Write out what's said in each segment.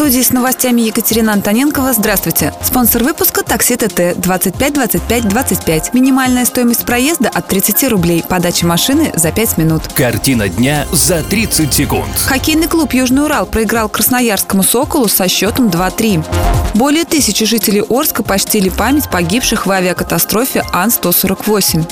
Студии с новостями Екатерина Антоненкова. Здравствуйте. Спонсор выпуска «Такси ТТ» 25 25 25. Минимальная стоимость проезда от 30 рублей. Подача машины за 5 минут. Картина дня за 30 секунд. Хоккейный клуб «Южный Урал» проиграл Красноярскому «Соколу» со счетом 2-3. Более тысячи жителей Орска почтили память погибших в авиакатастрофе Ан-148.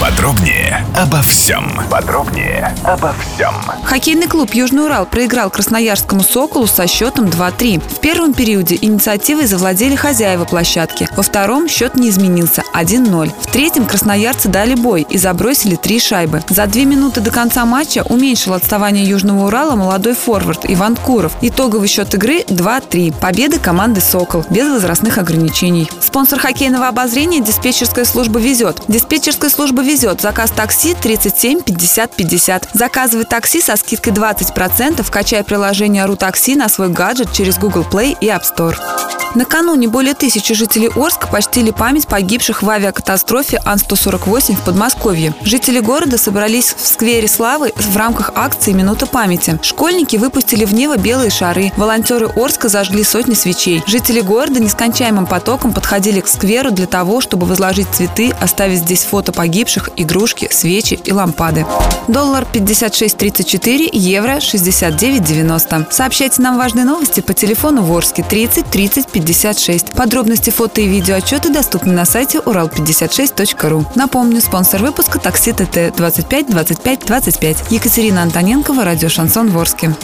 Подробнее обо всем. Подробнее обо всем. Хоккейный клуб «Южный Урал» проиграл Красноярскому «Соколу» со счетом 2-3. В первом периоде инициативой завладели хозяева площадки. Во втором счет не изменился – 1-0. В третьем красноярцы дали бой и забросили три шайбы. За две минуты до конца матча уменьшил отставание Южного Урала молодой форвард Иван Куров. Итоговый счет игры 2-3. Победа команды «Сокол» без возрастных ограничений. Спонсор хоккейного обозрения – диспетчерская служба «Везет». Диспетчерская служба «Везет». Заказ такси 37 50 50. Заказывай такси со скидкой 20%, качай приложение «Рутакси» на свой гаджет через Google Play и App Store. Накануне более тысячи жителей Орска почтили память погибших в авиакатастрофе Ан-148 в Подмосковье. Жители города собрались в сквере Славы в рамках акции «Минута памяти». Школьники выпустили в небо белые шары. Волонтеры Орска зажгли сотни свечей. Жители города нескончаемым потоком подходили к скверу для того, чтобы возложить цветы, оставить здесь фото погибших, игрушки, свечи и лампады. Доллар 56.34, евро 69.90. Сообщайте нам важные новости по телефону Ворске 30 30 56. Подробности фото и видео отчеты доступны на сайте урал56.ру. Напомню, спонсор выпуска такси ТТ 25 25 25. Екатерина Антоненкова, радио Шансон Ворске.